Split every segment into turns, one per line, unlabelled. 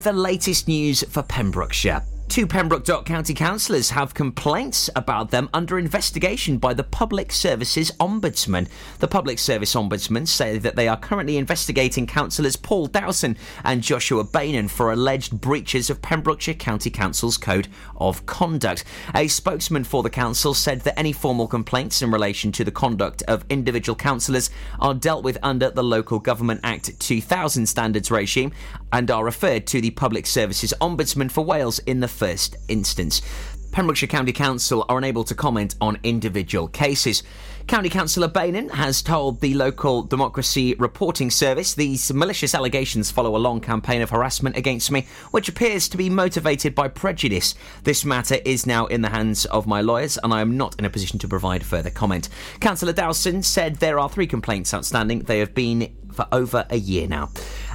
The latest news for Pembrokeshire. Two Pembroke Dock County councillors have complaints about them under investigation by the Public Services Ombudsman. The Public Service Ombudsman say that they are currently investigating councillors Paul Dowson and Joshua Beynon for alleged breaches of Pembrokeshire County Council's Code of Conduct. A spokesman for the council said that any formal complaints in relation to the conduct of individual councillors are dealt with under the Local Government Act 2000 standards regime and are referred to the Public Services Ombudsman for Wales in the first instance. Pembrokeshire County Council are unable to comment on individual cases. County Councillor Beynon has told the local Democracy Reporting Service these malicious allegations follow a long campaign of harassment against me, which appears to be motivated by prejudice. This matter is now in the hands of my lawyers, and I am not in a position to provide further comment. Councillor Dowson said there are three complaints outstanding. They have been for over a year now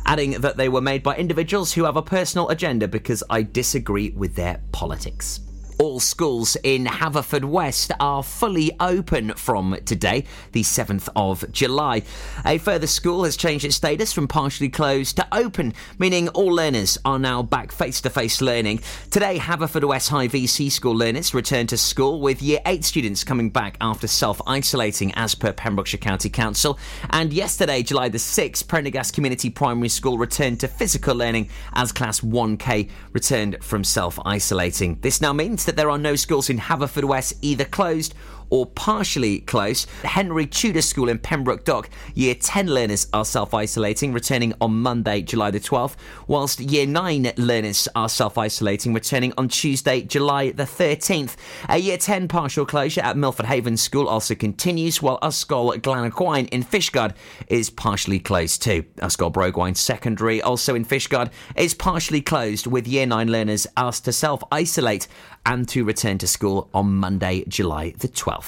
adding that they were made by individuals who have a personal agenda because I disagree with their politics. All schools in Haverfordwest are fully open from today, the 7th of July. A further school has changed its status from partially closed to open, meaning all learners are now back face to face learning. Today, Haverfordwest High VC school learners return to school with Year 8 students coming back after self isolating as per Pembrokeshire County Council. And yesterday, July the 6th, Prendergast Community Primary School returned to physical learning as Class 1K returned from self isolating. This now means that there are no schools in Haverfordwest either closed or partially closed. Henry Tudor School in Pembroke Dock, Year 10 learners are self isolating, returning on Monday, July the 12th, whilst Year 9 learners are self isolating, returning on Tuesday, July the 13th. A Year 10 partial closure at Milford Haven School also continues, while Ysgol Llangwyn in Fishguard is partially closed too. Ysgol Bro Gwaun Secondary, also in Fishguard, is partially closed, with Year 9 learners asked to self isolate and to return to school on Monday, July the 12th.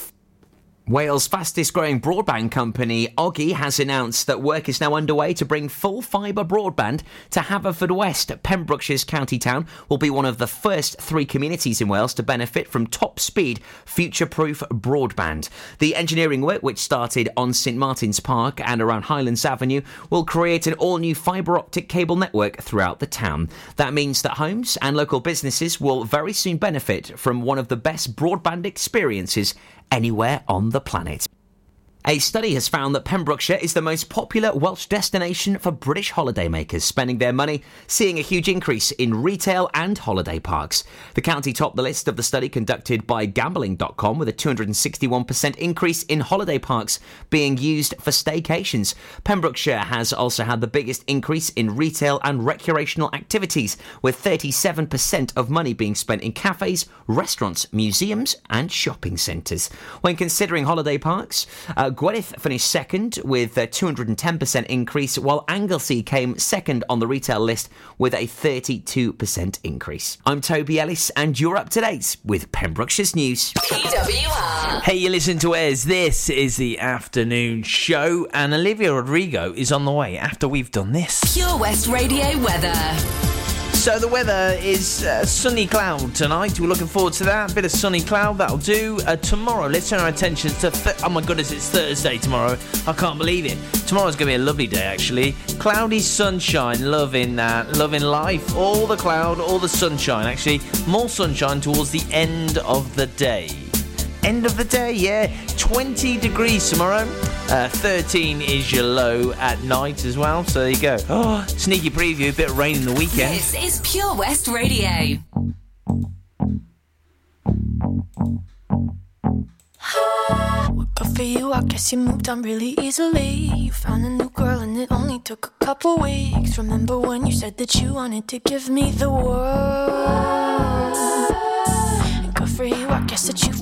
Wales' fastest growing broadband company, Ogi, has announced that work is now underway to bring full fibre broadband to Haverfordwest. Pembrokeshire's county town will be one of the first three communities in Wales to benefit from top speed, future proof broadband. The engineering work, which started on St Martin's Park and around Highlands Avenue, will create an all new fibre optic cable network throughout the town. That means that homes and local businesses will very soon benefit from one of the best broadband experiences anywhere on the planet. A study has found that Pembrokeshire is the most popular Welsh destination for British holidaymakers spending their money, seeing a huge increase in retail and holiday parks. The county topped the list of the study conducted by gambling.com with a 261% increase in holiday parks being used for staycations. Pembrokeshire has also had the biggest increase in retail and recreational activities, with 37% of money being spent in cafes, restaurants, museums, and shopping centres. When considering holiday parks, uh, Gwynedd finished second with a 210% increase, while Anglesey came second on the retail list with a 32% increase. I'm Toby Ellis, and you're up to date with Pembrokeshire's News.
PWR.
Hey, you listen to us. This is the afternoon show, and Olivia Rodrigo is on the way after we've done this.
Pure West Radio weather.
So the weather is uh, sunny cloud tonight. We're looking forward to that. Bit of sunny cloud that'll do. Uh, tomorrow, let's turn our attention to. Th- oh my goodness, it's Thursday tomorrow. I can't believe it. Tomorrow's gonna be a lovely day actually. Cloudy sunshine, loving that, loving life. All the cloud, all the sunshine. Actually, more sunshine towards the end of the day. End of the day, yeah. 20 degrees tomorrow. Uh, 13 is your low at night as well. So there you go. Oh, sneaky preview. A bit of rain in the weekend.
This is Pure West Radio.
Good for you, I guess you moved on really easily. You found a new girl and it only took a couple weeks. Remember when you said that you wanted to give me the world? And Good for you, I guess that you've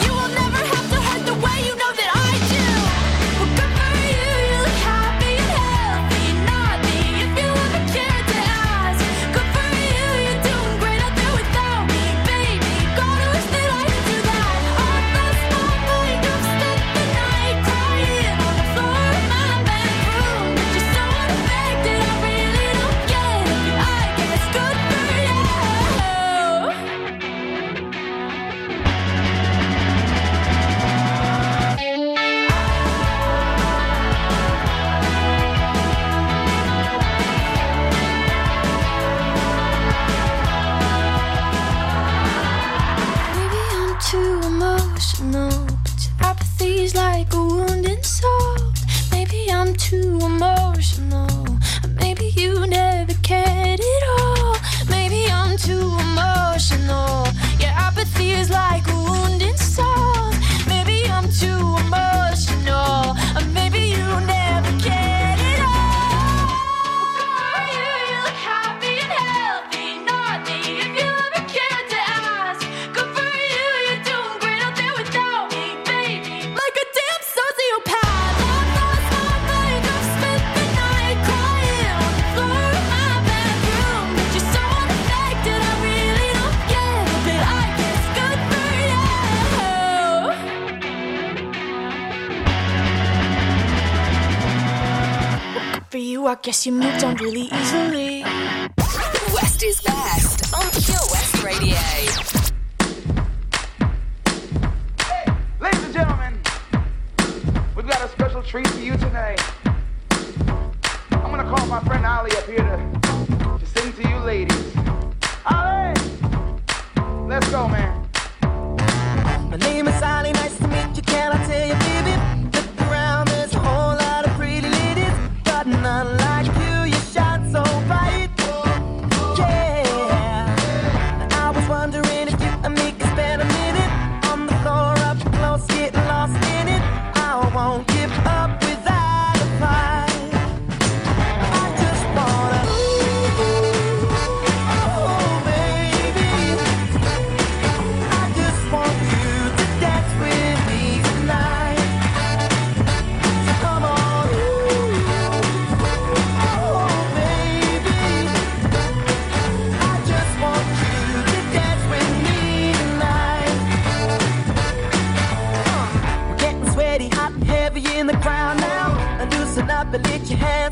really
wondering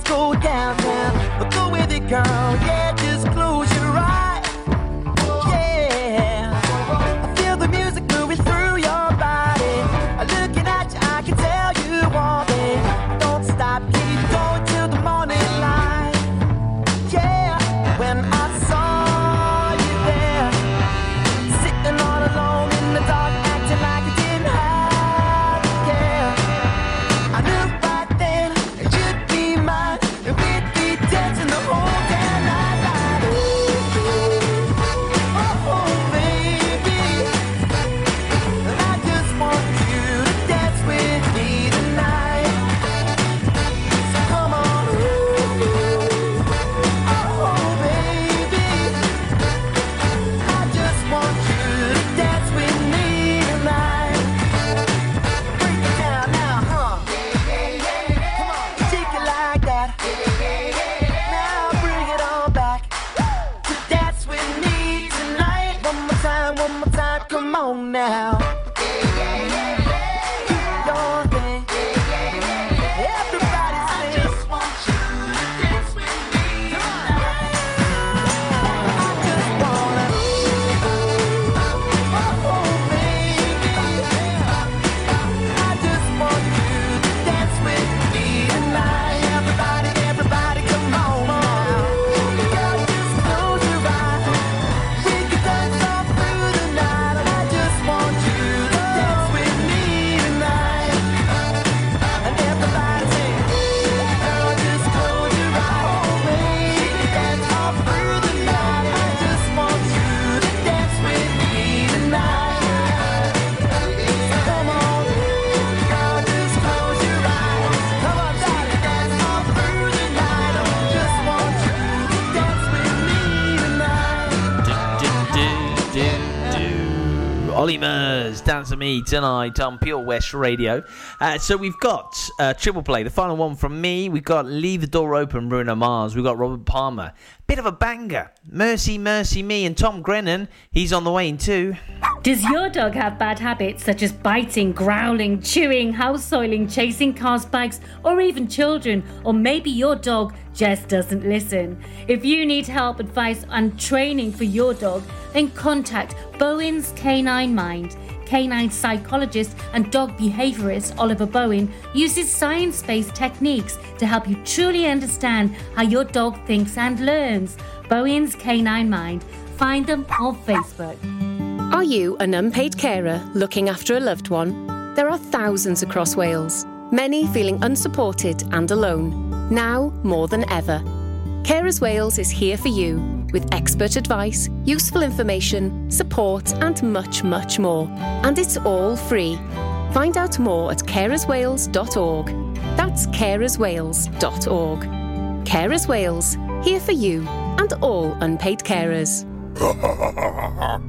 go downtown, go with it, girl, yeah.
With Me tonight on Pure West Radio. Uh, so we've got uh, Triple Play, the final one from me. We've got Leave the Door Open, Bruno Mars. We've got Robert Palmer. Bit of a banger. Mercy, Mercy Me, and Tom Grennan. He's on the way in too.
Does your dog have bad habits such as biting, growling, chewing, house soiling, chasing cars, bikes, or even children? Or maybe your dog just doesn't listen? If you need help, advice, and training for your dog, then contact Bowen's Canine Mind. Canine psychologist and dog behaviorist Oliver Bowen uses science based techniques to help you truly understand how your dog thinks and learns. Bowen's Canine Mind. Find them on Facebook.
Are you an unpaid carer looking after a loved one? There are thousands across Wales, many feeling unsupported and alone. Now more than ever. Carers Wales is here for you with expert advice, useful information, support, and much, much more. And it's all free. Find out more at carerswales.org. That's carerswales.org. Carers Wales, here for you and all unpaid carers.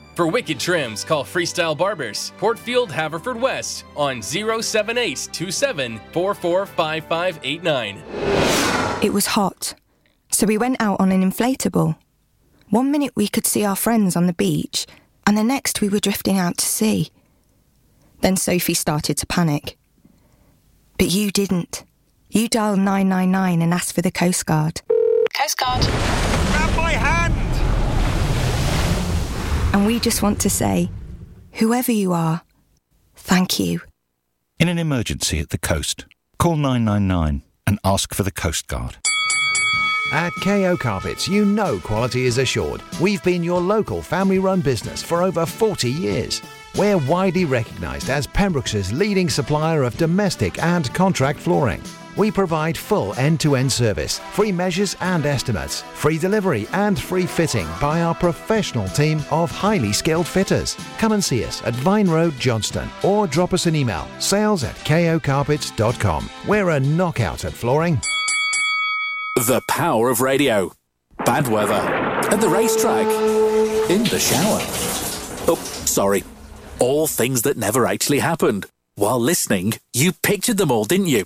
For wicked trims, call Freestyle Barbers, Portfield, Haverfordwest, on 07827
It was hot, so we went out on an inflatable. One minute we could see our friends on the beach, and the next we were drifting out to sea. Then Sophie started to panic. But you didn't. You dialed 999 and asked for the Coast Guard.
Coast Guard.
Grab my hand!
And we just want to say, whoever you are, thank you.
In an emergency at the coast, call 999 and ask for the Coast Guard.
At KO Carpets, you know quality is assured. We've been your local family run business for over 40 years. We're widely recognised as Pembroke's leading supplier of domestic and contract flooring. We provide full end to end service, free measures and estimates, free delivery and free fitting by our professional team of highly skilled fitters. Come and see us at Vine Road, Johnston, or drop us an email sales at kocarpets.com. We're a knockout at flooring.
The power of radio. Bad weather. At the racetrack. In the shower. Oh, sorry. All things that never actually happened. While listening, you pictured them all, didn't you?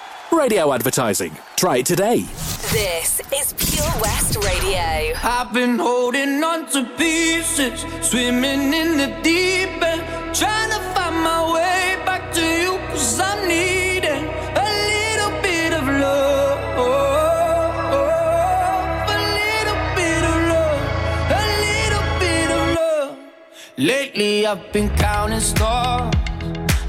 Radio advertising. Try it today.
This is Pure West Radio.
I've been holding on to pieces, swimming in the deep end, trying to find my way back to you, cause I'm needing a little bit of love. A little bit of love, a little bit of love. Lately, I've been counting stars.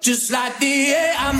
Just like the air I'm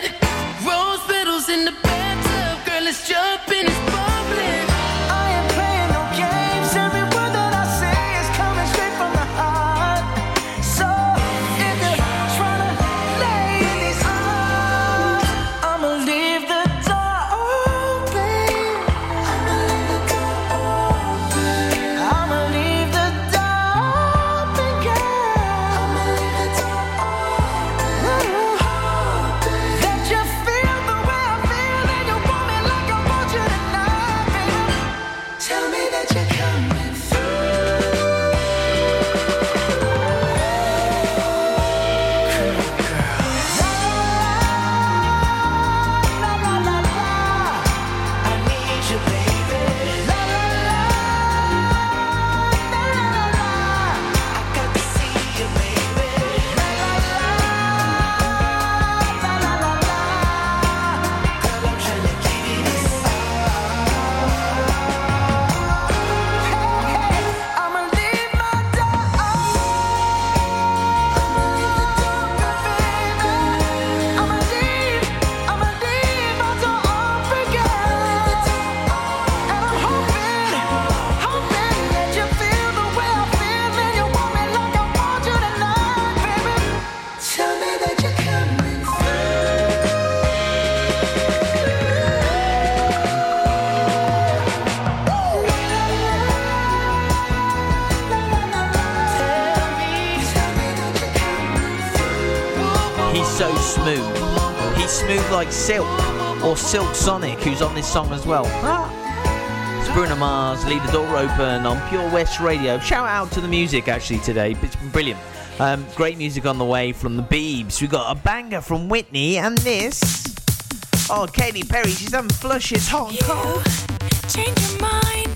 like
Silk or Silk Sonic, who's on this song as well. Ah. It's Bruno Mars, Leave the Door Open on Pure West Radio. Shout out to the music actually today, it's been brilliant. Um, great music on the way from the Beebs. We've got a banger from Whitney and this. Oh, Katy Perry, she's
done Flush, it's hot and cold.
Change your mind.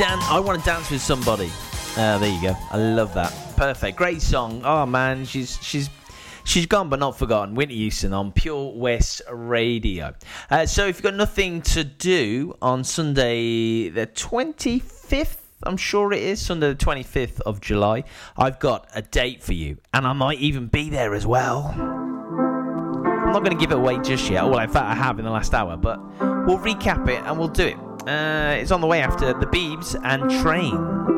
I want to dance with somebody. Uh, there you go. I love that. Perfect. Great song. Oh man, she's she's she's gone but not forgotten. Whitney Houston on Pure West Radio. Uh, so if you've got nothing to do on Sunday the twenty fifth. I'm sure it is Sunday the 25th of July. I've got a date for you, and I might even be there as well. I'm not going to give it away just yet. Well, in fact, I have in the last hour, but we'll recap it and we'll do it. Uh, it's on the way after the Beebs and Train.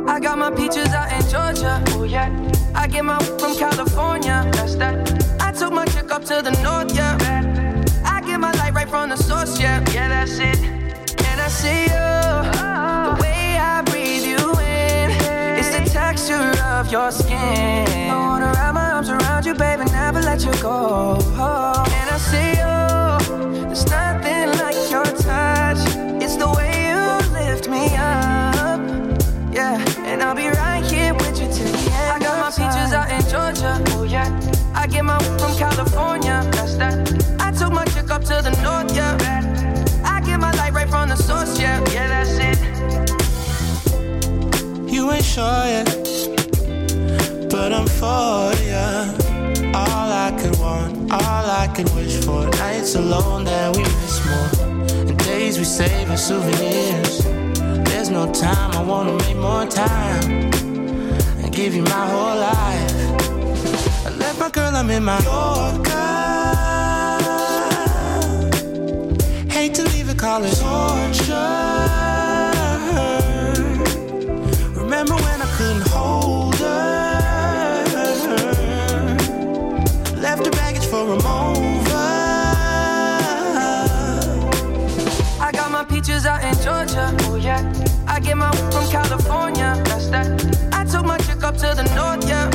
I got my peaches out in Georgia. Oh yeah. I get my from California. That's that. I took my chick up to the north, yeah. I get my light right from the source, yeah. Yeah, that's it. And I see you. The way I breathe you in. It's the texture of your skin. I wanna wrap my arms around you, baby, never let you go. And I see you. There's nothing like your touch. It's the way you lift me up. Yeah, and I'll be right here with you till the end. I got my peaches out in Georgia. Oh yeah. I get my from California. That's that. I took my chick up to the north. Yeah. I get my light right from the source. Yeah, yeah, that's it.
You ain't sure yet, but I'm for ya. All I could want, all I could wish for. Nights alone that we miss more, and days we save as souvenirs. There's no time, I wanna make more time and give you my whole life. I left my girl, I'm in my Yorker. Hate to leave it, call it torture. Remember when I couldn't hold her? Left her baggage for a mover.
I got my peaches out in Georgia. Oh yeah. I get my from California. That's that. I took my chick up to the north. Yeah.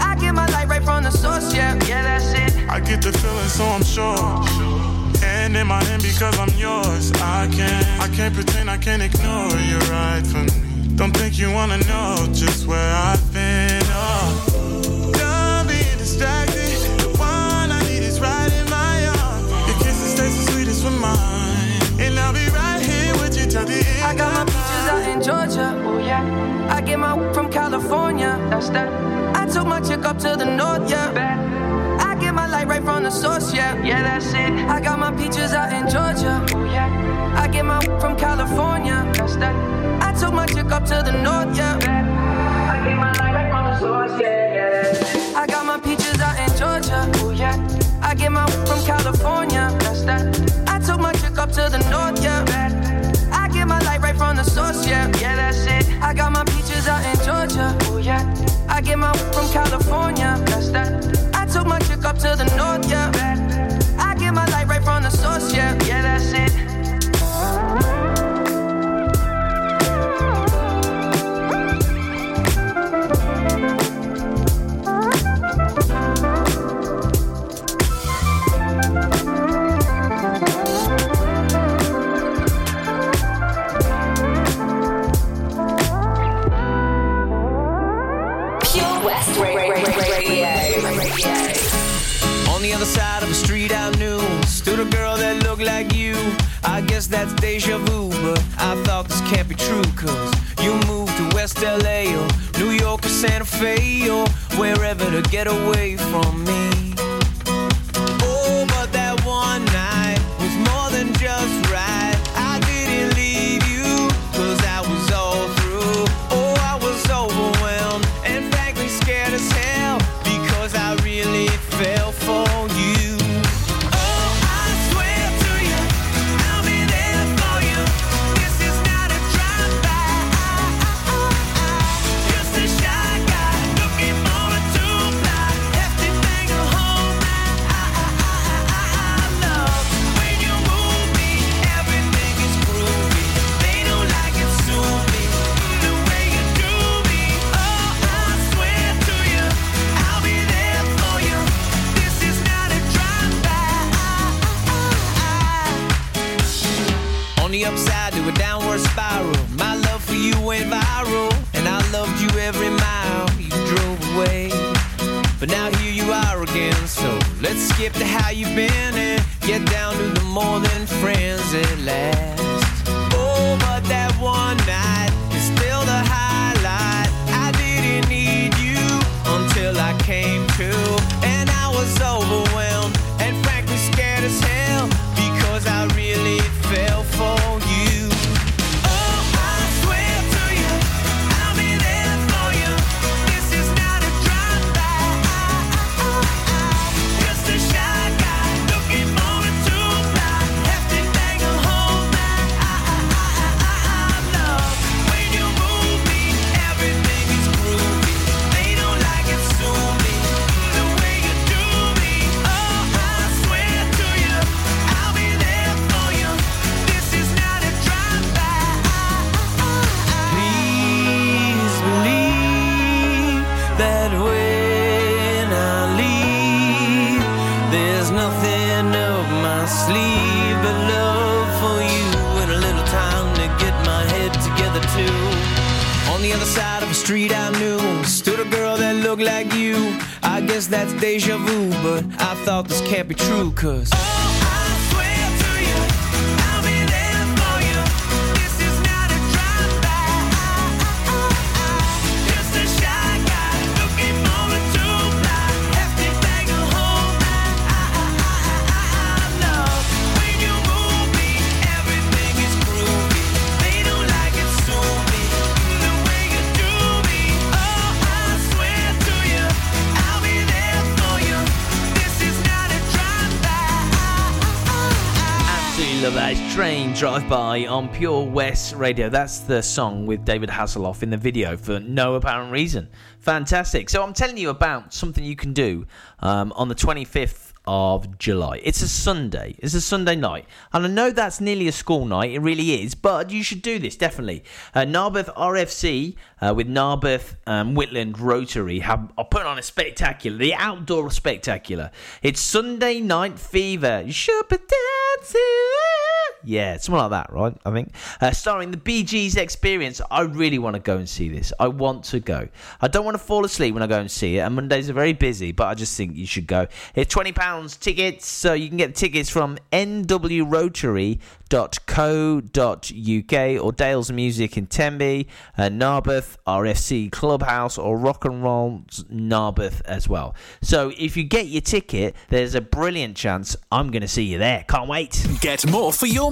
I get my light right from the source. Yeah, yeah, that's it.
I get the feeling, so I'm sure. And in my hand because I'm yours. I can't, I can't pretend, I can't ignore you right from me. Don't think you wanna know just where I've been. Oh, done being distracted.
That. I took my chick up to the north. Yeah. I get my light right from the source. Yeah, yeah, that's it. I got my peaches out in Georgia. Oh yeah. I get my from California. That's that. I took my chick up to the north. Yeah. I get my light right from the source. Yeah, yeah. I got my peaches out in Georgia. Oh yeah. I get my from California. That's that. I took my chick up to the north. Yeah. I get my light right from the source, yeah, yeah, that's it. I got my peaches out in Georgia, oh yeah. I get my from California, that's that. I took my chick up to the north, yeah. I get my light right from the source, yeah, yeah, that's it.
Like you. I guess that's deja vu But I thought this can't be true Cause you moved to West LA Or New York or Santa Fe Or wherever to get away from me this
can't be true, cause. Just love
that. It's Train Drive By on Pure West Radio. That's the song with David Hasselhoff in the video for no apparent reason. Fantastic. So I'm telling you about something you can do um, on the 25th of July. It's a Sunday. It's a Sunday night. And I know that's nearly a school night. It really is. But you should do this, definitely. Uh, Narberth RFC uh, with Narberth um, Whitland Rotary have are putting on a spectacular, the outdoor spectacular. It's Sunday Night Fever. You should be dancing. Yeah, something like that, right? I think. Uh, starring the Bee Gees experience. I really want to go and see this. I want to go. I don't want to fall asleep when I go and see it. And Mondays are very busy, but I just think you should go. It's £20 tickets, so you can get tickets from nwrotary.co.uk or Dale's Music in Tenby, uh, Narberth RFC Clubhouse, or Rock and Roll Narberth as well. So if you get your ticket, there's a brilliant chance I'm going to see you there. Can't wait.
Get more for your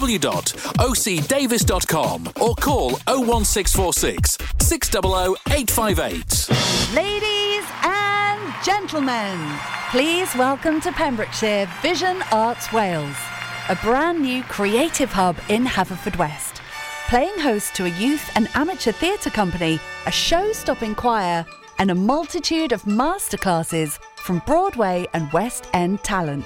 www.ocdavis.com or call 01646 600 858.
Ladies and gentlemen, please welcome to Pembrokeshire Vision Arts Wales, a brand new creative hub in Haverfordwest. Playing host to a youth and amateur theatre company, a show stopping choir, and a multitude of masterclasses from Broadway and West End talent.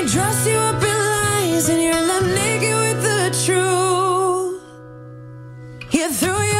can't dress you up in lies and you're left naked with the truth. You threw your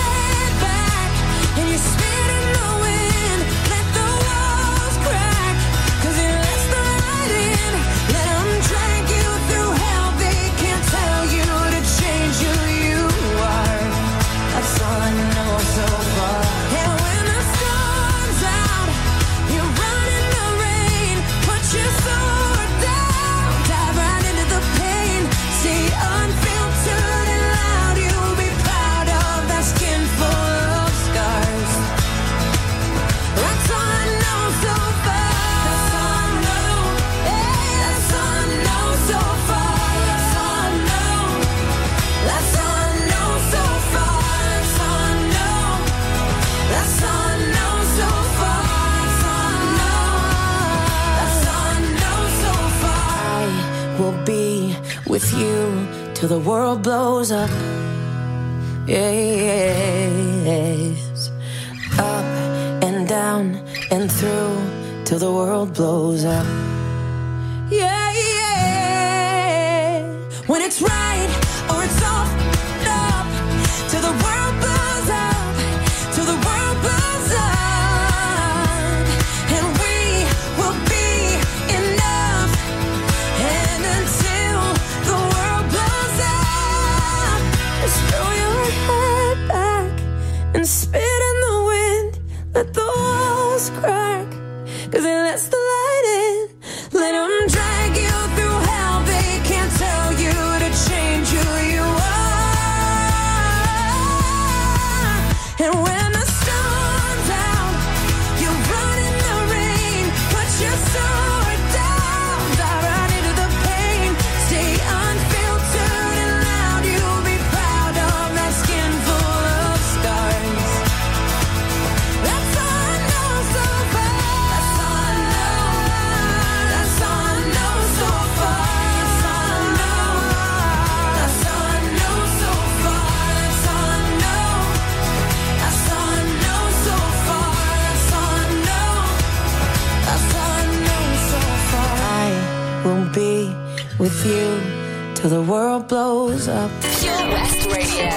up.
Pure West Radio.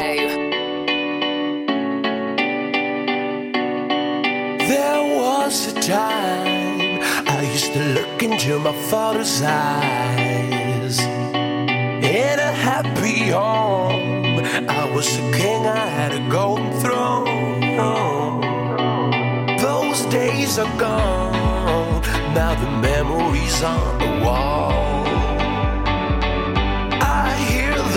There was a time I used to look into my father's eyes. In a happy home, I was a king, I had a golden throne. Those days are gone, now the memories on the wall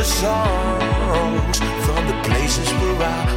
songs from the places where I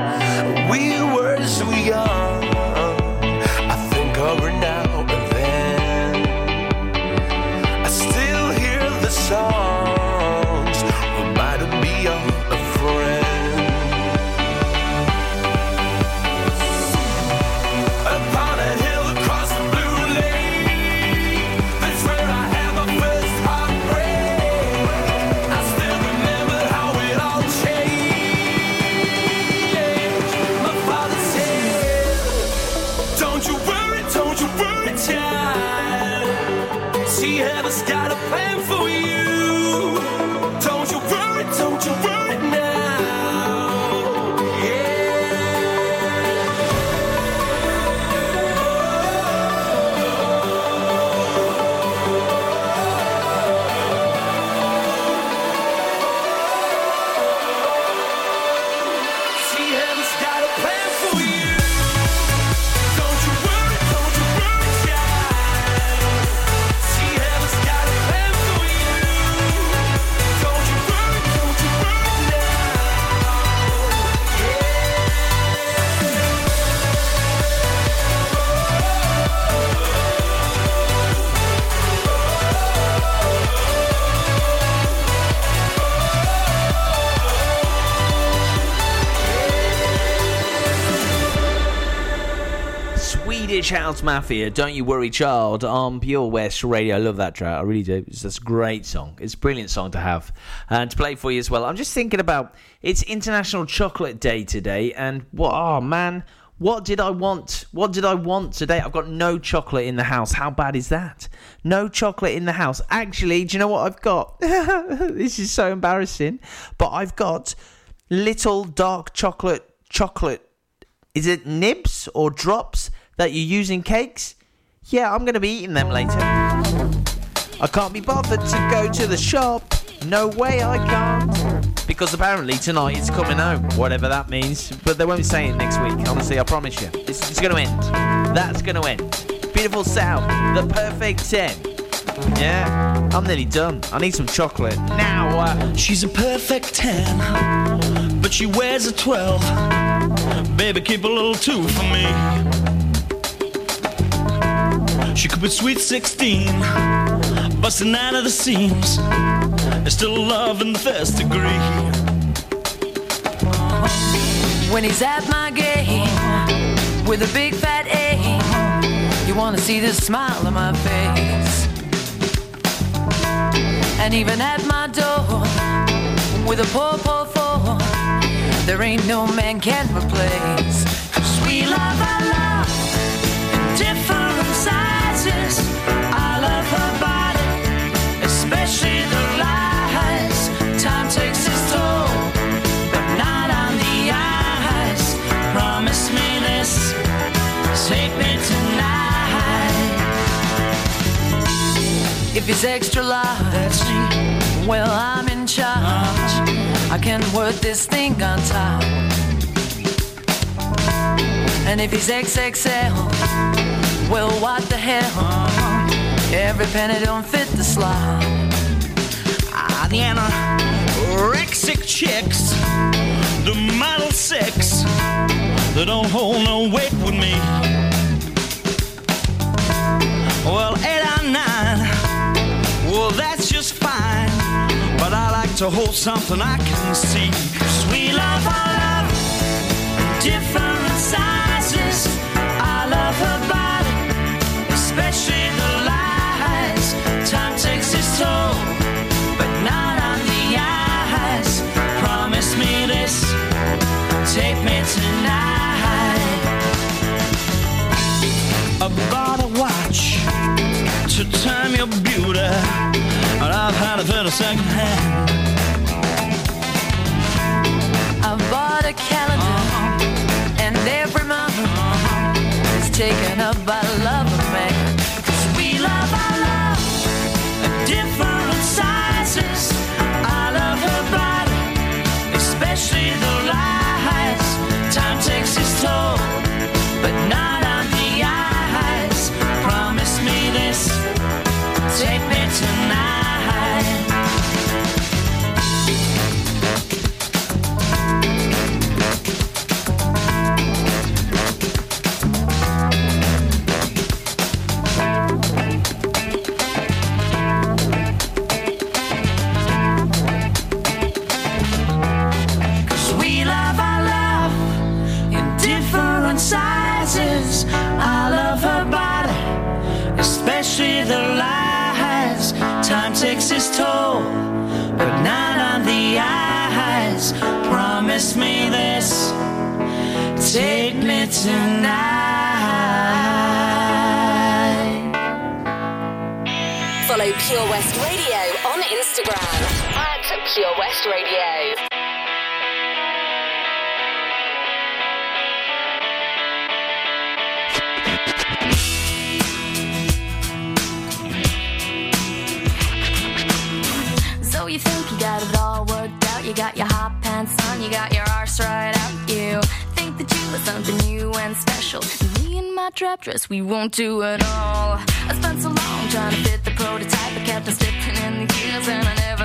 Swedish House Mafia, Don't You Worry Child on Pure West Radio. I love that track, I really do. It's just a great song. It's a brilliant song to have and to play for you as well. I'm just thinking about it's International Chocolate Day today, and what, oh man, what did I want? What did I want today? I've got no chocolate in the house. How bad is that? No chocolate in the house. Actually, do you know what I've got? this is so embarrassing, but I've got little dark chocolate chocolate is it nibs or drops that you use in cakes? Yeah, I'm going to be eating them later. I can't be bothered to go to the shop. No way I can't. Because apparently tonight it's coming out, whatever that means. But they won't say it next week, honestly, I promise you. It's, it's going to end. That's going to end. Beautiful sound. The perfect 10. Yeah, I'm nearly done. I need some chocolate. Now, uh,
She's a perfect 10, but she wears a 12. Baby, keep a little 2 for me. She could be sweet 16, busting out of the seams. There's still love in the first degree.
When he's at my gate with a big fat A, you wanna see the smile on my face. And even at my door with a poor, poor four, there ain't no man can replace. Cause we love, our love me take me tonight. If it's extra large, well I'm in charge. I can work this thing on top. And if he's XXL, well what the hell? Every penny don't fit the slot.
Ah, the anorexic chicks, the model six, they don't hold no weight with me. Well, eight or nine, well, that's just fine. But I like to hold something I can see. Sweet love, I love different I bought a watch to time your beauty, and I've had it for a second hand.
I bought a calendar, uh -huh. and every month uh -huh. is taken up by.
Tonight.
Follow Pure West Radio on Instagram at Pure West Radio.
So you think you got it all worked out? You got your hot pants on, you got your arse right something new and special. Me and my trap dress, we won't do it all. I spent so long trying to fit the prototype, I kept on slipping in the gears and I never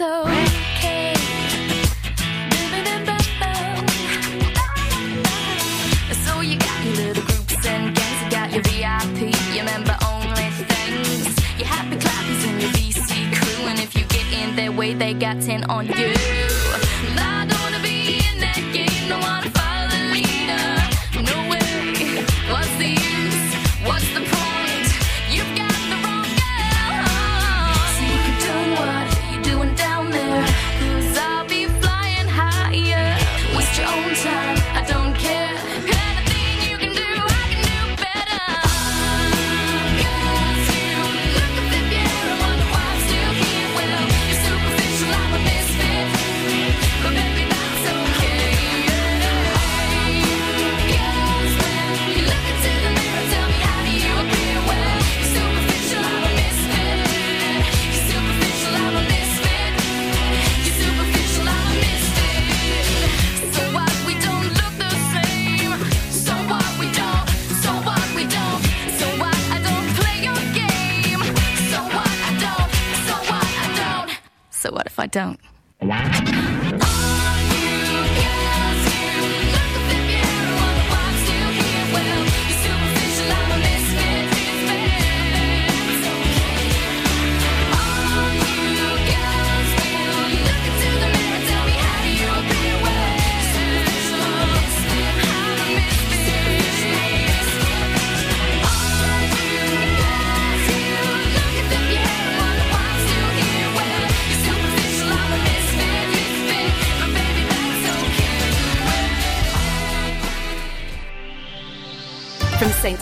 That's okay. So you got your little groups and gangs, you got your VIP, your member only things, your happy clappies and your VC crew, and if you get in their way, they got 10 on you. I don't wanna be in that game, don't wanna don't?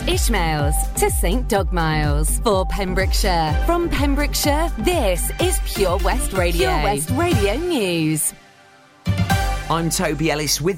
Ishmael's to St Dogmaels for Pembrokeshire. From Pembrokeshire, this is Pure West Radio. Pure West Radio News.
I'm Toby Ellis with